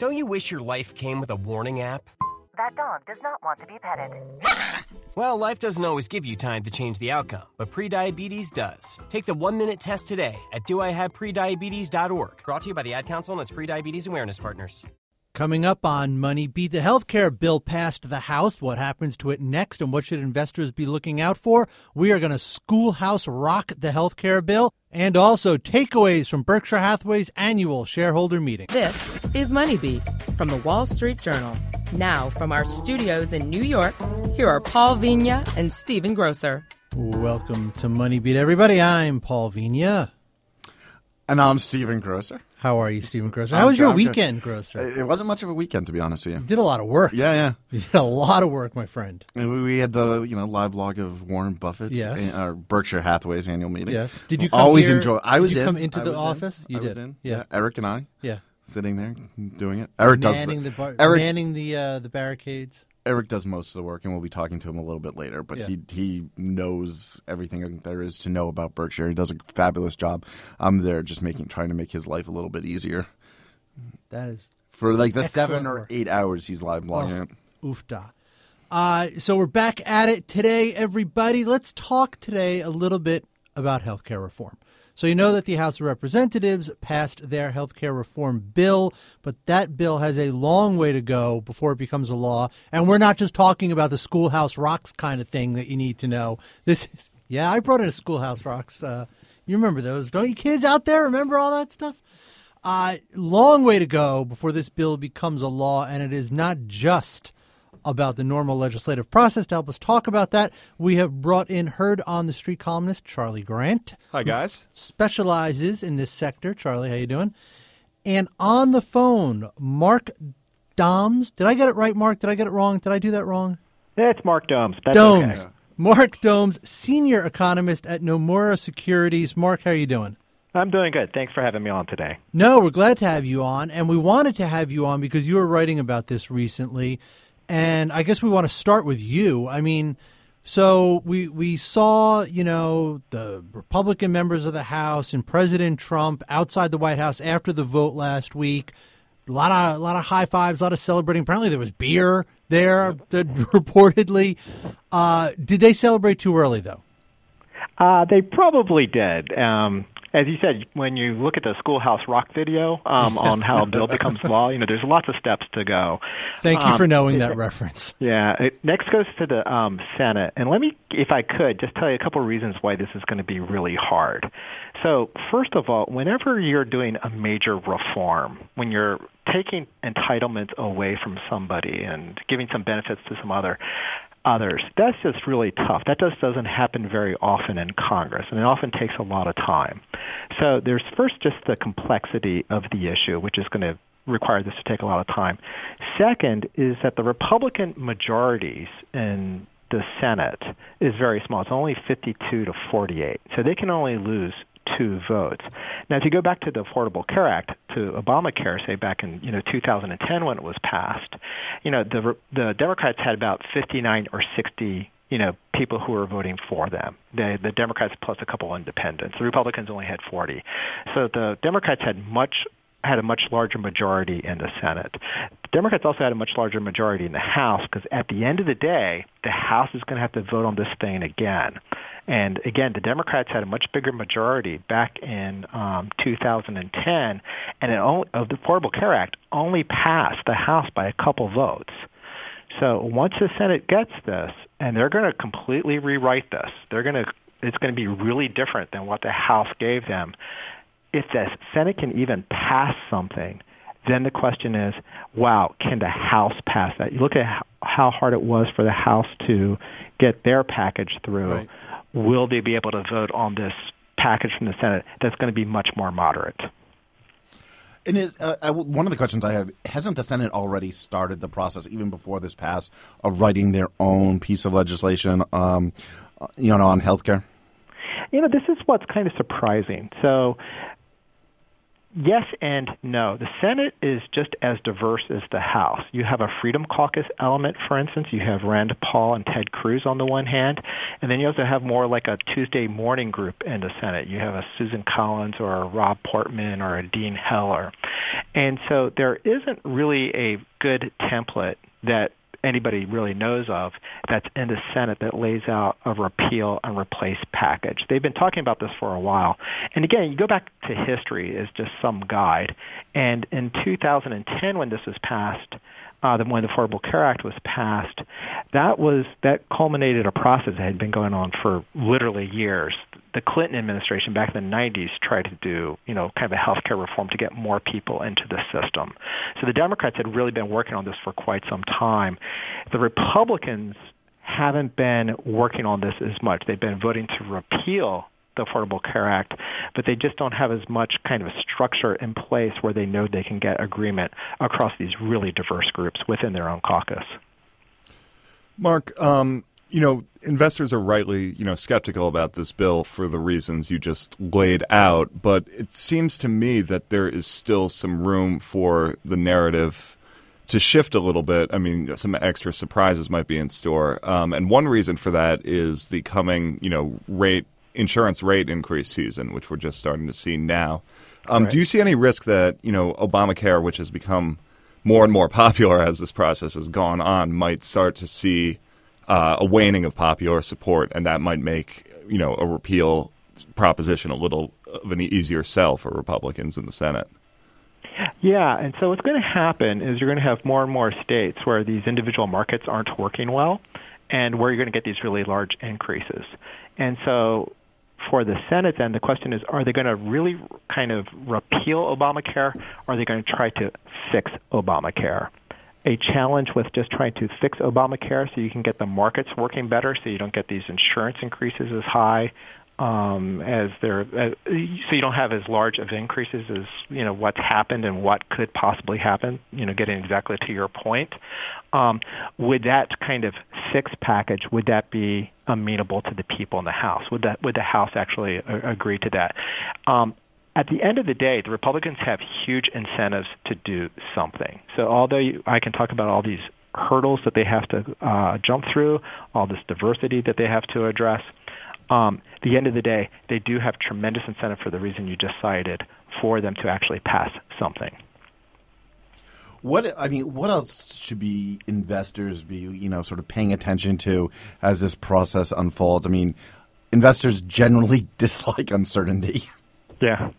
Don't you wish your life came with a warning app? That dog does not want to be petted. Well, life doesn't always give you time to change the outcome, but prediabetes does. Take the one minute test today at doihaveprediabetes.org. Brought to you by the Ad Council and its prediabetes awareness partners. Coming up on Money Beat, the healthcare bill passed the House. What happens to it next and what should investors be looking out for? We are going to schoolhouse rock the healthcare bill and also takeaways from Berkshire Hathaway's annual shareholder meeting. This is Money Beat from the Wall Street Journal. Now, from our studios in New York, here are Paul Vigna and Stephen Grocer. Welcome to Money Beat, everybody. I'm Paul Vigna. And I'm Stephen Grocer. How are you, Stephen Grocer? How was your weekend, Grocer? It wasn't much of a weekend, to be honest with you. You did a lot of work. Yeah, yeah. You did a lot of work, my friend. And we- we had the you know live blog of Warren Buffett's Yes. uh, Berkshire Hathaway's annual meeting. Yes. Did you come always here- enjoy? I did was you in. come into I the was in. office? You I was did. in. Yeah. Erik and I Yeah. sitting there doing it. Erik does manning the, the, bar- Erik manning the uh, the barricades. Erik does most of the work, and we'll be talking to him a little bit later. But Yeah. he he knows everything there is to know about Berkshire. He does a fabulous job. I'm there just making trying to make his life a little bit easier That is for like the seven or eight hours he's live blogging. it. oofda. Uh, so we're back at it today, everybody. Let's talk today a little bit about healthcare reform. So you know that the House of Representatives passed their healthcare reform bill, but that bill has a long way to go before it becomes a law. And we're not just talking about the Schoolhouse Rocks kind of thing that you need to know. This is yeah, I brought in a Schoolhouse Rocks. Uh, you remember those, don't you, kids out there? Remember all that stuff? Uh, long way to go before this bill becomes a law, and it is not just about the normal legislative process. To help us talk about that, we have brought in Heard on the Street columnist Charley Grant, Hi, guys. specializes in this sector. Charley, how you doing? And on the phone, Mark Doms. Did I get it right, Mark? Did I get it wrong? Did I do that wrong? It's Mark Domes. That's Domes. okay. Mark Domes, senior economist at Nomura Securities. Mark, how are you doing? I'm doing good. Thanks for having me on today. No, we're glad to have you on, and we wanted to have you on because you were writing about this recently, and I guess we want to start with you. I mean, so we we saw, you know, the Republican members of the House and President Trump outside the White House after the vote last week. A lot of a lot of high fives, a lot of celebrating. Apparently, there was beer there that reportedly. Uh, did they celebrate too early though? Uh, they probably did. Um, as you said, when you look at the Schoolhouse Rock video um, on how a bill becomes law, you know, there's lots of steps to go. Thank you Um, for knowing that reference. Yeah. It next goes to the um, Senate, and let me, if I could, just tell you a couple of reasons why this is going to be really hard. So, first of all, whenever you're doing a major reform, when you're taking entitlements away from somebody and giving some benefits to some other others, that's just really tough. That just doesn't happen very often in Congress, and it often takes a lot of time. So, there's first just the complexity of the issue, which is going to require this to take a lot of time. Second is that the Republican majorities in the Senate is very small. It's only 52 to 48. So they can only lose two votes. Now, if you go back to the Affordable Care Act, to Obamacare, say back in you know 2010 when it was passed, you know the the Democrats had about 59 or 60 you know people who were voting for them. The the Democrats plus a couple independents. The Republicans only had 40. So the Democrats had much had a much larger majority in the Senate. The Democrats also had a much larger majority in the House because at the end of the day, the House is going to have to vote on this thing again. And again, the Democrats had a much bigger majority back in um, 2010, and it only, of the Affordable Care Act only passed the House by a couple votes. So once the Senate gets this, and they're going to completely rewrite this, they're going to it's going to be really different than what the House gave them. If the Senate can even pass something, then the question is, wow, can the House pass that? You look at how- hard it was for the House to get their package through. Right. Will they be able to vote on this package from the Senate that's going to be much more moderate? And it, uh, I, one of the questions I have hasn't the Senate already started the process, even before this passed, of writing their own piece of legislation, um, uh, you know, on healthcare? You know, this is what's kind of surprising. So Yes and no. The Senate is just as diverse as the House. You have a Freedom Caucus element, for instance. You have Rand Paul and Ted Cruz on the one hand, and then you also have more like a Tuesday morning group in the Senate. You have a Susan Collins or a Rob Portman or a Dean Heller. And so there isn't really a good template that anybody really knows of that's in the Senate that lays out a repeal and replace package. They've been talking about this for a while. And again, you go back to history as just some guide. And in 2010, when this was passed, uh, when the Affordable Care Act was passed, that was that culminated a process that had been going on for literally years. The Clinton administration back in the 90s tried to do, you know, kind of a healthcare reform to get more people into the system. So the Democrats had really been working on this for quite some time. The Republicans haven't been working on this as much. They've been voting to repeal the Affordable Care Act, but they just don't have as much kind of structure in place where they know they can get agreement across these really diverse groups within their own caucus. Mark, um, you know, investors are rightly, you know, skeptical about this bill for the reasons you just laid out, but it seems to me that there is still some room for the narrative to shift a little bit. I mean, some extra surprises might be in store. Um, and one reason for that is the coming, you know, rate insurance rate increase season, which we're just starting to see now. Um, right. Do you see any risk that you know Obamacare, which has become more and more popular as this process has gone on, might start to see uh, a waning of popular support, and that might make you know a repeal proposition a little of an easier sell for Republicans in the Senate? Yeah, and so what's going to happen is you're going to have more and more states where these individual markets aren't working well and where you're going to get these really large increases. And so for the Senate, then the question is, are they going to really kind of repeal Obamacare, or are they going to try to fix Obamacare? A challenge with just trying to fix Obamacare so you can get the markets working better, so you don't get these insurance increases as high, um, as there, uh, so you don't have as large of increases as you know what's happened and what could possibly happen. You know, getting exactly to your point, um, would that kind of six package would that be amenable to the people in the House? Would that would the House actually a- agree to that? Um, at the end of the day, the Republicans have huge incentives to do something. So although you, I can talk about all these hurdles that they have to uh, jump through, all this diversity that they have to address um, the end of the day, they do have tremendous incentive for the reason you just cited for them to actually pass something. What I mean, what else should be investors be you know sort of paying attention to as this process unfolds? I mean, investors generally dislike uncertainty. Yeah.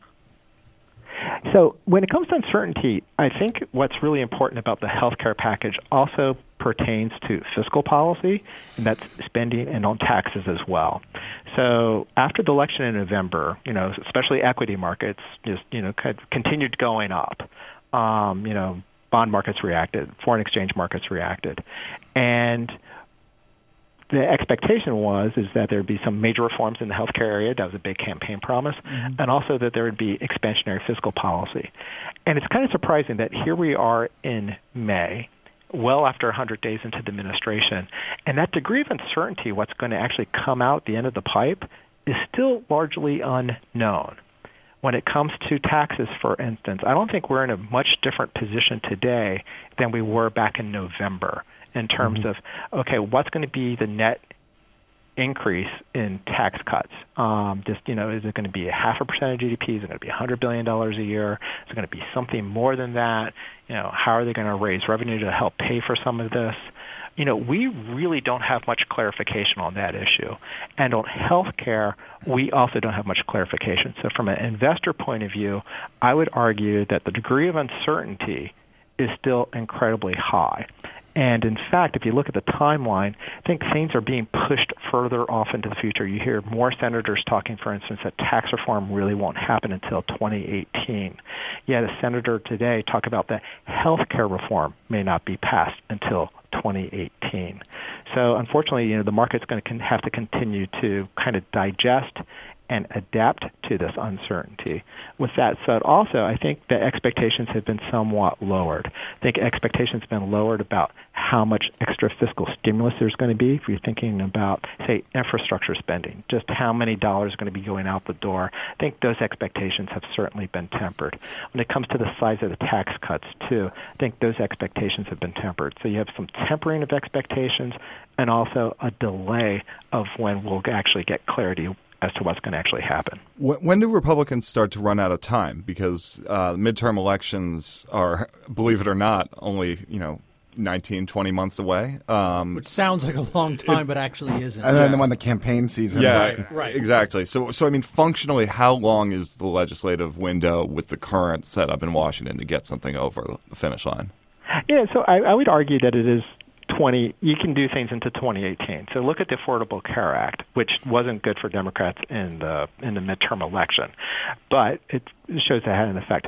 So when it comes to uncertainty, I think what's really important about the healthcare package also pertains to fiscal policy, and that's spending and on taxes as well. So after the election in November, you know, especially equity markets just, you know, continued going up. Um, you know, bond markets reacted, foreign exchange markets reacted. And the expectation was is that there would be some major reforms in the healthcare area. That was a big campaign promise, mm-hmm. and also that there would be expansionary fiscal policy. And it's kind of surprising that here we are in May, well after 100 days into the administration, and that degree of uncertainty, what's going to actually come out the end of the pipe, is still largely unknown. When it comes to taxes, for instance, I don't think we're in a much different position today than we were back in November in terms mm-hmm. of okay, what's going to be the net increase in tax cuts? Um, just you know, is it going to be a half a percent of GDP? Is it going to be a hundred billion dollars a year? Is it going to be something more than that? You know, how are they going to raise revenue to help pay for some of this? You know, we really don't have much clarification on that issue. And on healthcare, we also don't have much clarification. So from an investor point of view, I would argue that the degree of uncertainty is still incredibly high. And in fact, if you look at the timeline, I think things are being pushed further off into the future. You hear more senators talking, for instance, that tax reform really won't happen until 2018. Yet a senator today talked about that health care reform may not be passed until 2018. So unfortunately, you know, the market's going to have to continue to kind of digest and adapt to this uncertainty. With that said, also, I think the expectations have been somewhat lowered. I think expectations have been lowered about how much extra fiscal stimulus there's going to be. If you're thinking about, say, infrastructure spending, just how many dollars are going to be going out the door, I think those expectations have certainly been tempered. When it comes to the size of the tax cuts, too, I think those expectations have been tempered. So you have some tempering of expectations and also a delay of when we'll actually get clarity as to what's going to actually happen. When do Republicans start to run out of time? Because uh, midterm elections are, believe it or not, only you know 19, 20 months away. Um, Which sounds like a long time, it, but actually isn't. And then yeah. when the campaign season. Yeah, right, right, exactly. So, so I mean, functionally, how long is the legislative window with the current setup in Washington to get something over the finish line? Yeah, so I, I would argue that it is 20 you can do things into 2018 so look at the affordable care act which wasn't good for democrats in the in the midterm election but it shows that had an effect.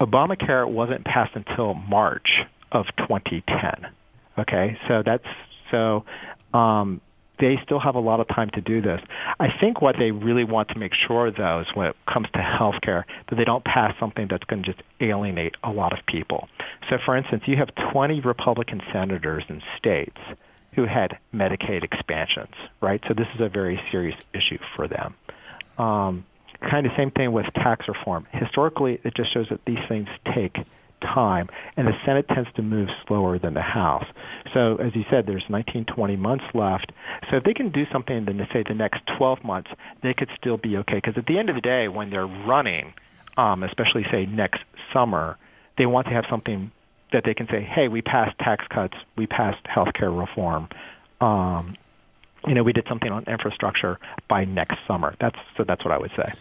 Obamacare wasn't passed until march of 2010 okay? So that's so um they still have a lot of time to do this. I think what they really want to make sure, though, is when it comes to health care, that they don't pass something that's going to just alienate a lot of people. So, for instance, you have 20 Republican senators in states who had Medicaid expansions, right? So this is a very serious issue for them. Um, kind of same thing with tax reform. Historically, it just shows that these things take time, and the Senate tends to move slower than the House. So, as you said, there's 19, 20 months left. So, if they can do something in, say, the next 12 months, they could still be okay. Because at the end of the day, when they're running, um, especially, say, next summer, they want to have something that they can say, hey, we passed tax cuts, we passed health care reform. Um, you know, we did something on infrastructure by next summer. That's so. That's what I would say.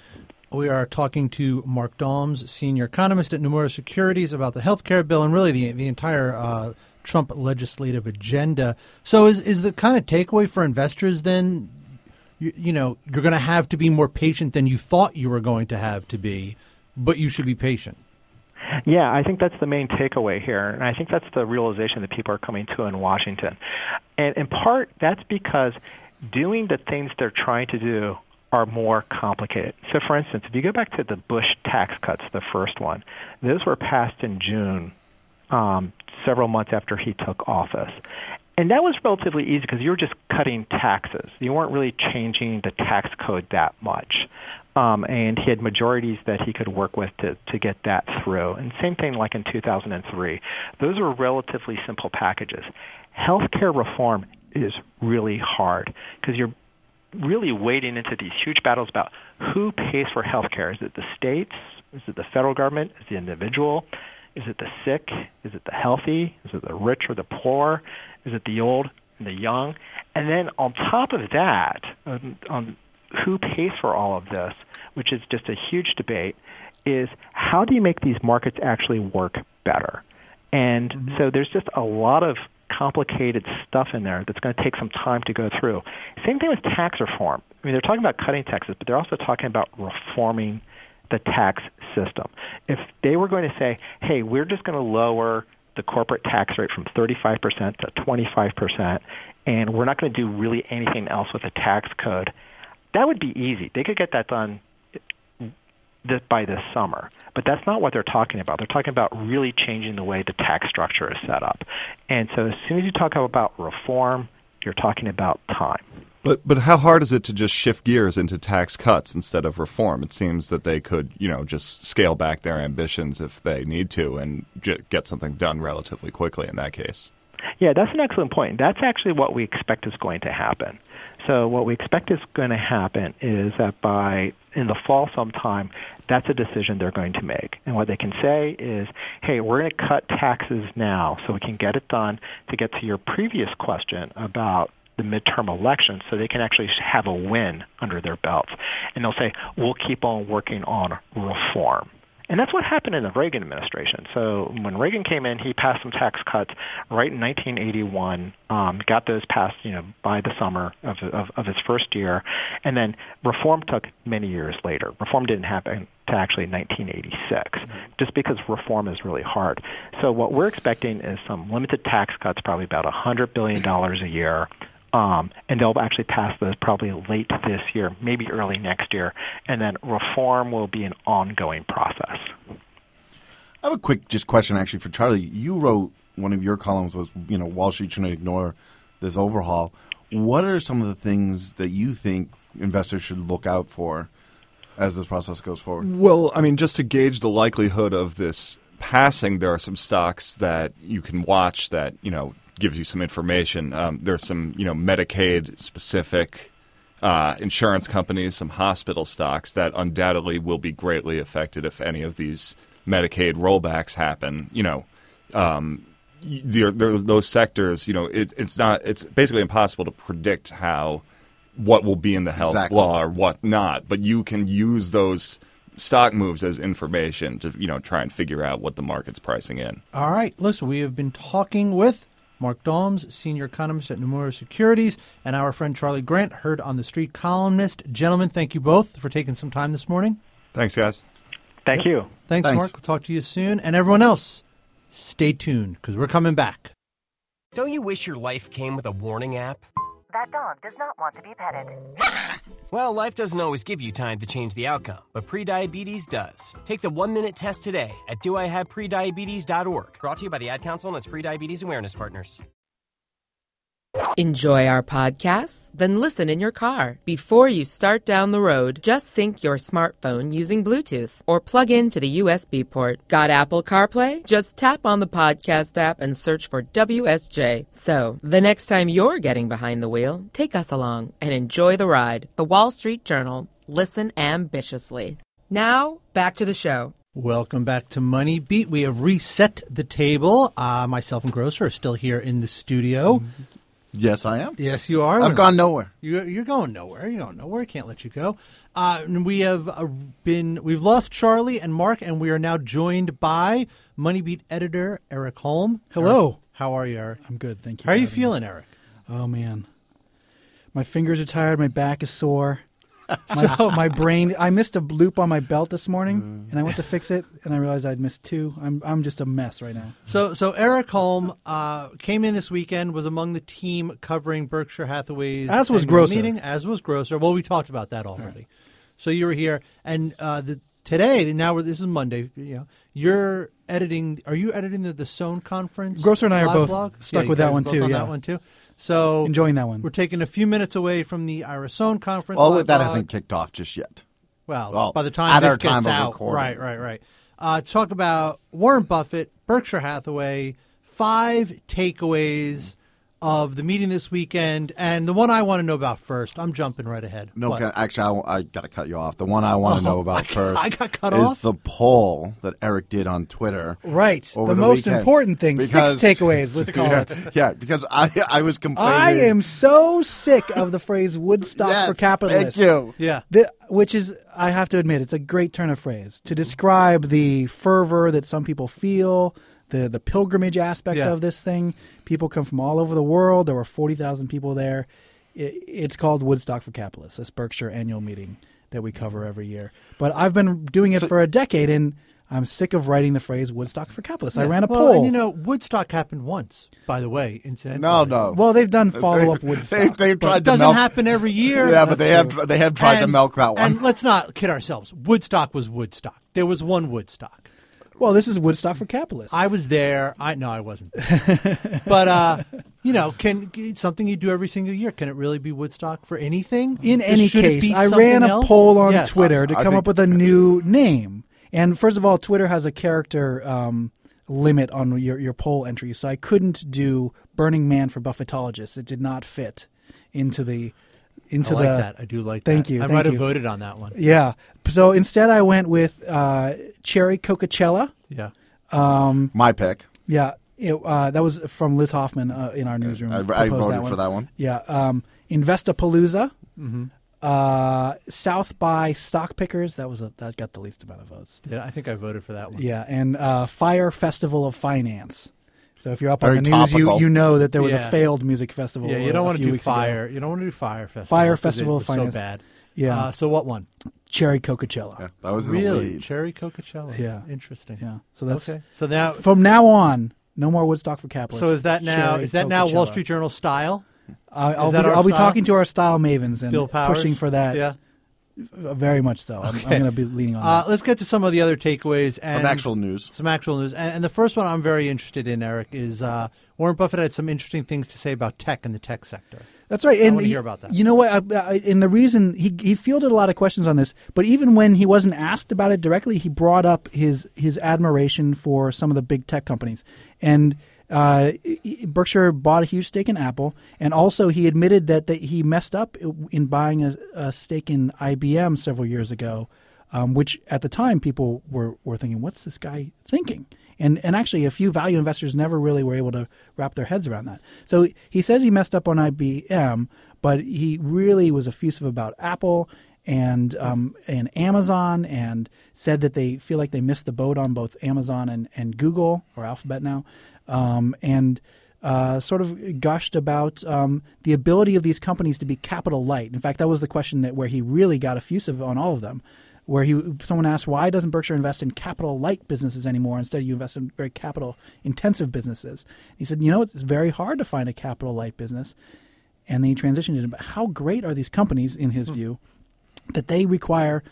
We are talking to Mark Doms, senior economist at Nomura Securities, about the health care bill and really the the entire uh, Trump legislative agenda. So, is is the kind of takeaway for investors then? You, you know, you're going to have to be more patient than you thought you were going to have to be, but you should be patient. Yeah, I think that's the main takeaway here, and I think that's the realization that people are coming to in Washington. And in part, that's because doing the things they're trying to do are more complicated. So, for instance, if you go back to the Bush tax cuts, the first one, those were passed in June, um, several months after he took office. And that was relatively easy because you were just cutting taxes. You weren't really changing the tax code that much. Um, and he had majorities that he could work with to, to get that through. And same thing like in 2003. Those were relatively simple packages. Healthcare reform is really hard because you're really wading into these huge battles about who pays for health care. Is it the states? Is it the federal government? Is it the individual? Is it the sick? Is it the healthy? Is it the rich or the poor? Is it the old and the young? And then on top of that, on, on who pays for all of this, which is just a huge debate, is how do you make these markets actually work better? And mm-hmm. so there's just a lot of complicated stuff in there that's going to take some time to go through. Same thing with tax reform. I mean, they're talking about cutting taxes, but they're also talking about reforming the tax system. If they were going to say, hey, we're just going to lower the corporate tax rate from 35% to 25%, and we're not going to do really anything else with the tax code, that would be easy. They could get that done this, by this summer. But that's not what they're talking about. They're talking about really changing the way the tax structure is set up. And so as soon as you talk about reform, you're talking about time. But but how hard is it to just shift gears into tax cuts instead of reform? It seems that they could, you know, just scale back their ambitions if they need to and j- get something done relatively quickly in that case. Yeah, that's an excellent point. That's actually what we expect is going to happen. So what we expect is going to happen is that by in the fall sometime, that's a decision they're going to make. And what they can say is, hey, we're going to cut taxes now so we can get it done to get to your previous question about the midterm elections so they can actually have a win under their belts. And they'll say, we'll keep on working on reform. And that's what happened in the Reagan administration. So when Reagan came in, he passed some tax cuts right in 1981, um, got those passed, you know, by the summer of, of, of his first year, and then reform took many years later. Reform didn't happen to actually 1986, just because reform is really hard. So what we're expecting is some limited tax cuts, probably about $100 billion a year, um, and they'll actually pass those probably late this year, maybe early next year, and then reform will be an ongoing process. I have a quick just question actually for Charley. You wrote one of your columns was you know Wall Street shouldn't ignore this overhaul. What are some of the things that you think investors should look out for as this process goes forward? Well, I mean, just to gauge the likelihood of this passing, there are some stocks that you can watch that you know gives you some information. Um, there's some you know Medicaid specific uh, insurance companies, some hospital stocks that undoubtedly will be greatly affected if any of these Medicaid rollbacks happen. You know. Um, there, there, those sectors, you know, it, it's not. It's basically impossible to predict how what will be in the health Exactly. law or what not. But you can use those stock moves as information to you know try and figure out what the market's pricing in. All right, listen, we have been talking with Mark Doms, senior economist at Nomura Securities, and our friend Charley Grant, heard on the street columnist. Gentlemen, thank you both for taking some time this morning. Thanks, guys. Thank you. Thanks, Thanks. Mark. We'll talk to you soon. And everyone else, stay tuned because we're coming back. Don't you wish your life came with a warning app? That dog does not want to be petted. Well, life doesn't always give you time to change the outcome, but prediabetes does. Take the one minute test today at doihaveprediabetes.org. Brought to you by the Ad Council and its prediabetes awareness partners. Enjoy our podcasts? Then listen in your car. Before you start down the road, just sync your smartphone using Bluetooth or plug into the USB port. Got Apple CarPlay? Just tap on the podcast app and search for WSJ. So, the next time you're getting behind the wheel, take us along and enjoy the ride. The Wall Street Journal. Listen ambitiously. Now, back to the show. Welcome back to Money Beat. We have reset the table. Uh, myself and Grocer are still here in the studio. Yes, I am. Yes, you are. I've gone nowhere. You're, you're going nowhere. You're going nowhere. I can't let you go. Uh, we have uh, been we've lost Charley and Mark, and we are now joined by Moneybeat editor Erik Holm. Hello. Erik, how are you, Erik? I'm good, thank you. How are you having me. feeling, Erik? Oh man, my fingers are tired. My back is sore. My, my brain. I missed a loop on my belt this morning, and I went to fix it, and I realized I'd missed two. I'm I'm just a mess right now. So, so Erik Holm uh, came in this weekend, was among the team covering Berkshire Hathaway's As was Grocer. meeting, as was Grocer. Well, we talked about that already. So you were here, and uh, the today now we're, this is Monday. You know, you're editing. Are you editing the the Sohn conference? Grocer and I are both blog? stuck you with that one both too, On yeah. that one too. So Enjoying that one. We're taking a few minutes away from the Ira Sohn conference. Well, live that blog. hasn't kicked off just yet. Well, Well, by the time at this our time gets of out, recording. right, right, right. Uh, talk about Warren Buffett, Berkshire Hathaway, five takeaways of the meeting this weekend, and the one I want to know about first. I'm jumping right ahead. No, can, actually, I, got to cut you off. The one I want to Oh, know about I first I got cut is off? the poll that Erik did on Twitter. Right. over the most weekend. important thing. Because- six takeaways. Let's call yeah, it. Yeah, because I I was complaining. I am so sick of the phrase "Woodstock Yes, for capitalists." Thank you. Yeah. The, which is, I have to admit, it's a great turn of phrase to describe the fervor that some people feel, the the pilgrimage aspect Yeah. of this thing. People come from all over the world. There were forty thousand people there. It, it's called Woodstock for Capitalists, this Berkshire annual meeting that we cover mm-hmm. every year. But I've been doing it for a decade, and I'm sick of writing the phrase Woodstock for Capitalists. I ran a well, poll. And you know, Woodstock happened once, by the way, incidentally. No, no. well, they've done follow up They- Woodstock. They, they've But tried it to doesn't milk. happen every year. Yeah, but they That's have they have tried to milk that one. And let's not kid ourselves. Woodstock was Woodstock. There was one Woodstock. Well, this is Woodstock for Capitalists. I was there. I no, I wasn't. But uh, you know, can something you do every single year? Can it really be Woodstock for anything? In Or any should case, I ran a else? poll on Yes. Twitter to I come think- up with a new name. And first of all, Twitter has a character um, limit on your, your poll entries, so I couldn't do Burning Man for Buffetologists. It did not fit into the I into like the that. I do like Thank that. you, I thank might have voted on that one. yeah. So instead, I went with uh, Cherry Coca-Cola. Yeah. Um, My pick. yeah, it, uh, that was from Liz Hoffman uh, in our newsroom. I, I voted that for that one. Yeah, um, Investapalooza, Mm-hmm. uh, South by Stock Pickers. That was a, that got the least amount of votes. Yeah, I think I voted for that one. Yeah, and uh, Fire Festival of Finance. So if you're up Very on the news, you, topical. you know that there was Yeah. a failed music festival. Yeah, you don't want to few do weeks ago. fire. You don't want to do fire festival. Fire 'cause Festival it of was so bad. Yeah. Uh, so what one? Cherry Coca-Cola. Yeah, that was in the Really, lead. cherry Coca-Cola. Yeah. interesting. Yeah. So that's okay. So now, from now on. No more Woodstock for capitalists. so is that now Cherry is that now Wall Coca-Cola. Street Journal style? I- I'll, that be, our I'll be style? talking to our style mavens and Bill Powers pushing for that. Yeah. Uh, very much so. I'm, I'm going to be leaning on Uh, that. let's get to some of the other takeaways and Some actual news. Some actual news, and, and the first one I'm very interested in, Erik, is uh, Warren Buffett had some interesting things to say about tech and the tech sector. That's right. I And wanna y- hear about that. You know what? I, I, and the reason he he fielded a lot of questions on this, but even when he wasn't asked about it directly, he brought up his his admiration for some of the big tech companies. And uh, Berkshire bought a huge stake in Apple, and also he admitted that, that he messed up in buying a, a stake in IBM several years ago, um, which at the time people were, were thinking, "What's this guy thinking?" And and actually, a few value investors never really were able to wrap their heads around that. So he says he messed up on IBM, but he really was effusive about Apple and um, and Amazon, and said that they feel like they missed the boat on both Amazon and, and Google or Alphabet now, um, and. Uh, sort of gushed about um, the ability of these companies to be capital light. In fact, that was the question that where he really got effusive on all of them where he someone asked why doesn't Berkshire invest in capital light businesses anymore instead you invest in very capital intensive businesses he said you know it's very hard to find a capital light business and then he transitioned it but how great are these companies in his view that they require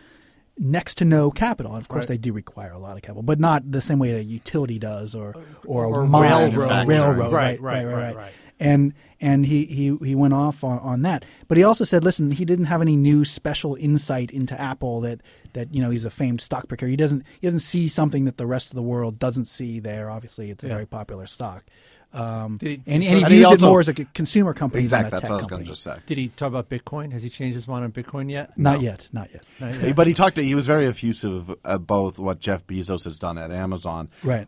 next to no capital and of course Right. they do require a lot of capital but not the same way a utility does or or, Or a mine railroad. or railroad Right, right right, right right, right, right. and and he, he he went off on, on that. But he also said, listen, he didn't have any new special insight into Apple that, that you know he's a famed stock picker. He doesn't he doesn't see something that the rest of the world doesn't see there. Obviously, it's a Yeah. very popular stock. Um, Did he- and, and he And he views also- it more as a c- consumer company Exactly. than a That's tech what I was going to just say. Did he talk about Bitcoin? Has he changed his mind on Bitcoin yet? Not No. yet, not yet. Not yet. But he talked. To, he was very effusive at both what Jeff Bezos has done at Amazon, Right.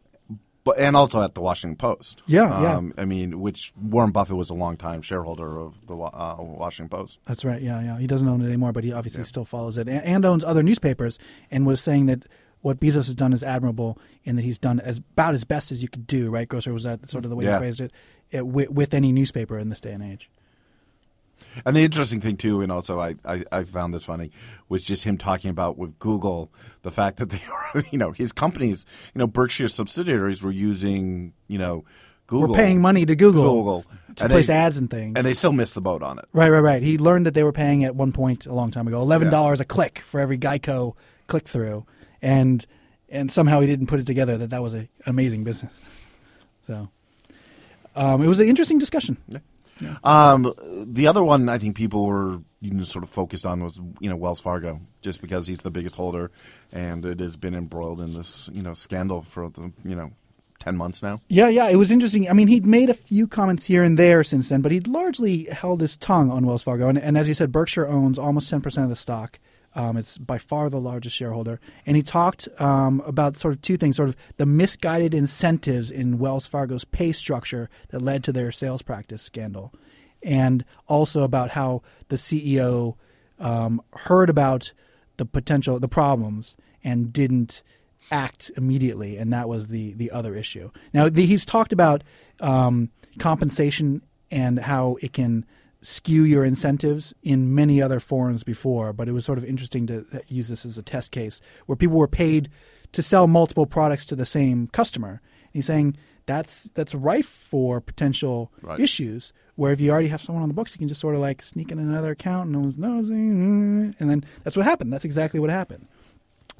but and also at the Washington Post. Yeah, yeah. Um, I mean, which Warren Buffett was a longtime shareholder of the uh, Washington Post. That's right. Yeah, yeah. He doesn't own it anymore, but he obviously still follows it and, and owns other newspapers. And was saying that what Bezos has done is admirable, in that he's done as about as best as you could do. Right, Grocer was that sort of the way Yeah. he phrased it, it with, with any newspaper in this day and age. And the interesting thing too, and also I, I, I found this funny, was just him talking about with Google the fact that they were, you know, his companies, you know, Berkshire subsidiaries were using, you know, Google. We're paying money to Google, Google to And place they- ads and things. and they still missed the boat on it. right, right, right. He learned that they were paying at one point a long time ago eleven dollars a click for every Geico click through, and and somehow he didn't put it together that that was a, an amazing business. So um, it was an interesting discussion. Um, the other one I think people were you know sort of focused on was you know Wells Fargo, just because he's the biggest holder, and it has been embroiled in this you know scandal for the you know ten months now. Yeah, yeah, it was interesting. I mean, he'd made a few comments here and there since then, but he'd largely held his tongue on Wells Fargo. And, and as you said, Berkshire owns almost 10% of the stock. Um, it's by far the largest shareholder. And he talked um, about sort of two things sort of the misguided incentives in Wells Fargo's pay structure that led to their sales practice scandal, and also about how the CEO um, heard about the potential, the problems, and didn't act immediately, and that was the the other issue. Now the, he's talked about um, compensation and how it can skew your incentives in many other forums before, but it was sort of interesting to use this as a test case where people were paid to sell multiple products to the same customer. And he's saying that's that's rife for potential Right. issues where if you already have someone on the books, you can just sort of like sneak in another account and no one's nosing, mm-hmm. and then that's what happened. That's exactly what happened.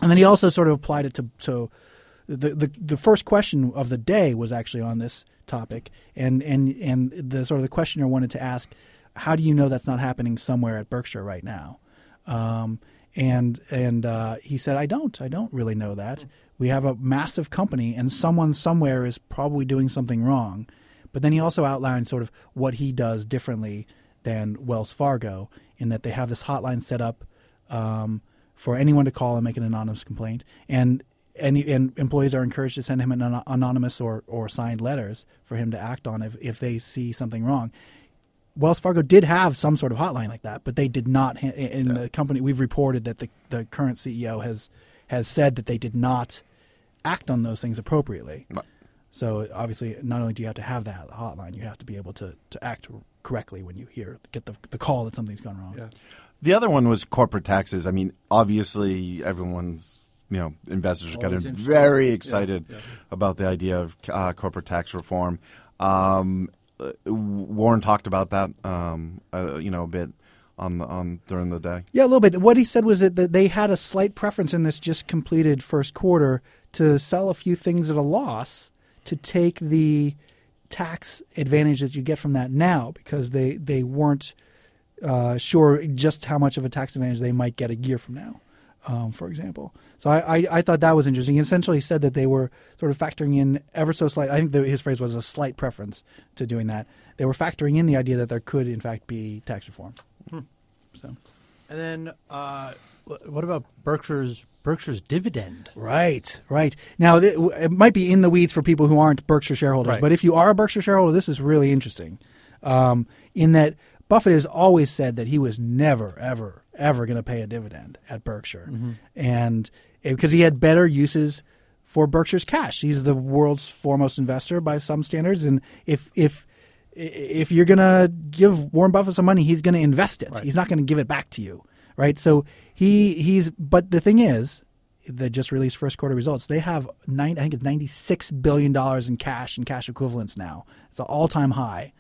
And then he also sort of applied it to so the the the first question of the day was actually on this topic, and and and the sort of the questioner wanted to ask, how do you know that's not happening somewhere at Berkshire right now? Um, and and uh, he said, I don't, I don't really know that. We have a massive company, and someone somewhere is probably doing something wrong. But then he also outlined sort of what he does differently than Wells Fargo in that they have this hotline set up um, for anyone to call and make an anonymous complaint, and any and employees are encouraged to send him an anonymous or, or signed letters for him to act on if, if they see something wrong. Wells Fargo did have some sort of hotline like that, but they did not. ha- In the company, we've reported that the, the current CEO has has said that they did not act on those things appropriately. Right. So obviously, not only do you have to have that hotline, you have to be able to, to act correctly when you hear get the the call that something's gone wrong. The other one was corporate taxes. I mean, obviously, everyone's you know investors are Always getting very excited yeah. about the idea of uh, corporate tax reform. Um, Warren talked about that, um, uh, you know, a bit on the, on during the day. Yeah, a little bit. What he said was that that they had a slight preference in this just completed first quarter to sell a few things at a loss to take the tax advantage that you get from that now because they, they weren't uh, sure just how much of a tax advantage they might get a year from now, um, for example. So I, I, I thought that was interesting. He essentially said that they were sort of factoring in ever so slight. I think the, his phrase was a slight preference to doing that. They were factoring in the idea that there could, in fact, be tax reform. So. And then uh, what about Berkshire's Berkshire's dividend? Right, right. Now, it might be in the weeds for people who aren't Berkshire shareholders, Right. but if you are a Berkshire shareholder, this is really interesting. Um, in that Buffett has always said that he was never, ever, ever going to pay a dividend at Berkshire, mm-hmm. and eh, because he had better uses for Berkshire's cash. He's the world's foremost investor by some standards, and if if if you're going to give Warren Buffett some money, he's going to invest it. He's not going to give it back to you, right? So he he's but the thing is, they just released first quarter results. They have nine, I think it's ninety six billion dollars in cash and cash equivalents now. It's an all time high.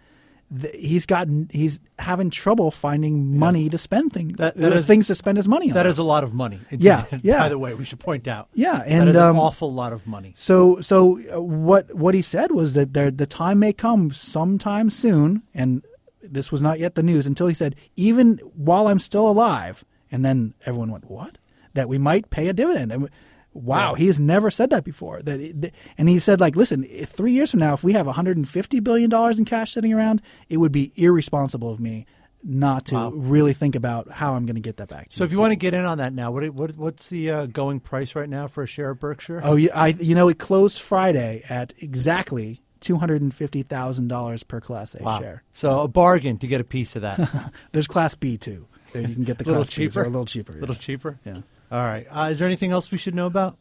The- He's gotten he's having trouble finding money to spend things That- that uh, things to spend his money on. That is a lot of money. Yeah, yeah. By the way, we should point out. Yeah, and, is um, an awful lot of money. So, so uh, what what he said was that there, the time may come sometime soon, and this was not yet the news until he said, even while I'm still alive, and then everyone went, "What?" That we might pay a dividend. And wow, he has never said that before. That, it- and he said, like, listen, three years from now, if we have 150 billion dollars in cash sitting around, it would be irresponsible of me not to Wow. really think about how I'm going to get that back. To So if you want to get in on that now, what what what's the uh, going price right now for a share of Berkshire? Oh, yeah, I you know it closed Friday at exactly two hundred and fifty thousand dollars per Class A wow. share. So a bargain to get a piece of that. There's Class B too. There you can get the little Class Bs. cheaper. A little cheaper. A little yeah. cheaper. Yeah. All right. Uh, is there anything else we should know about?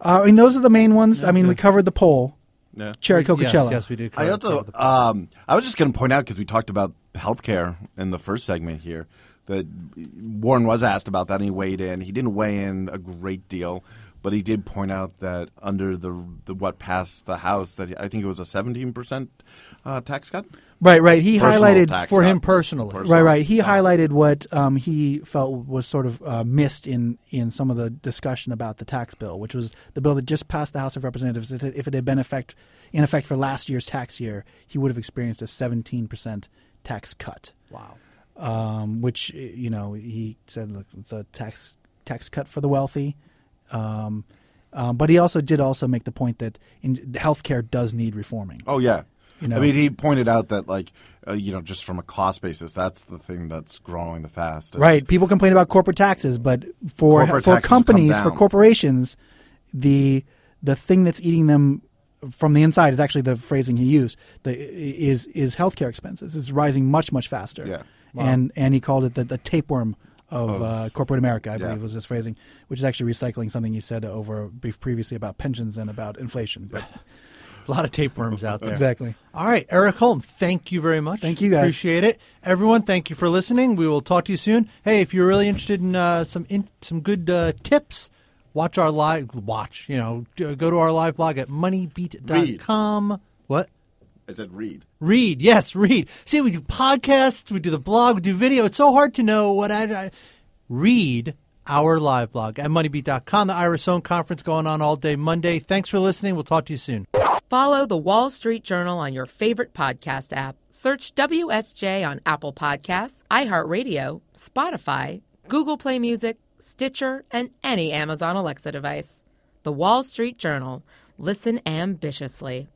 Uh, I mean, those are the main ones. I mean, we covered the poll. Yeah. Cherry Yes, Coca-Cola. yes, we did. I also, um, I was just going to point out because we talked about healthcare in the first segment here that Warren was asked about that and he weighed in. He didn't weigh in a great deal, but he did point out that under the, the what passed the House, that I think it was a seventeen percent uh, tax cut. Right, right. He Personal highlighted for him personally. Personal. Right, right. He highlighted what um, he felt was sort of uh, missed in, in some of the discussion about the tax bill, which was the bill that just passed the House of Representatives. If it if it had been effect, in effect for last year's tax year, he would have experienced a 17% tax cut. Wow. um, which you know he said look, it's a tax tax cut for the wealthy. Um, um, but he also did also make the point that in, healthcare does need reforming. Oh yeah. You know- I mean, he pointed out that, like, uh, you know, just from a cost basis, that's the thing that's growing the fastest. Right. People complain about corporate taxes, but for Corporate for companies, for corporations, the the thing that's eating them from the inside is actually the phrasing he used. The is is healthcare expenses. It's rising much much faster. Yeah. And and he called it the, the tapeworm of, uh, corporate America. I Yeah. believe was his phrasing, which is actually recycling something he said over brief previously about pensions and about inflation. But A lot of tapeworms out there. exactly. All right, Erik Holm, thank you very much. Thank you, guys. Appreciate it. Everyone, thank you for listening. We will talk to you soon. Hey, if you're really interested in uh, some in, some good uh, tips, watch our live watch. You know, go to our live blog at moneybeat.com. What? I said read. Read, yes, read. See, we do podcasts, we do the blog, we do video. It's so hard to know what I, I read our live blog at moneybeat.com. The Ira Sohn conference going on all day Monday. Thanks for listening. We'll talk to you soon. Follow the Wall Street Journal on your favorite podcast app. Search WSJ on Apple Podcasts, iHeartRadio, Spotify, Google Play Music, Stitcher, and any Amazon Alexa device. The Wall Street Journal. Listen ambitiously.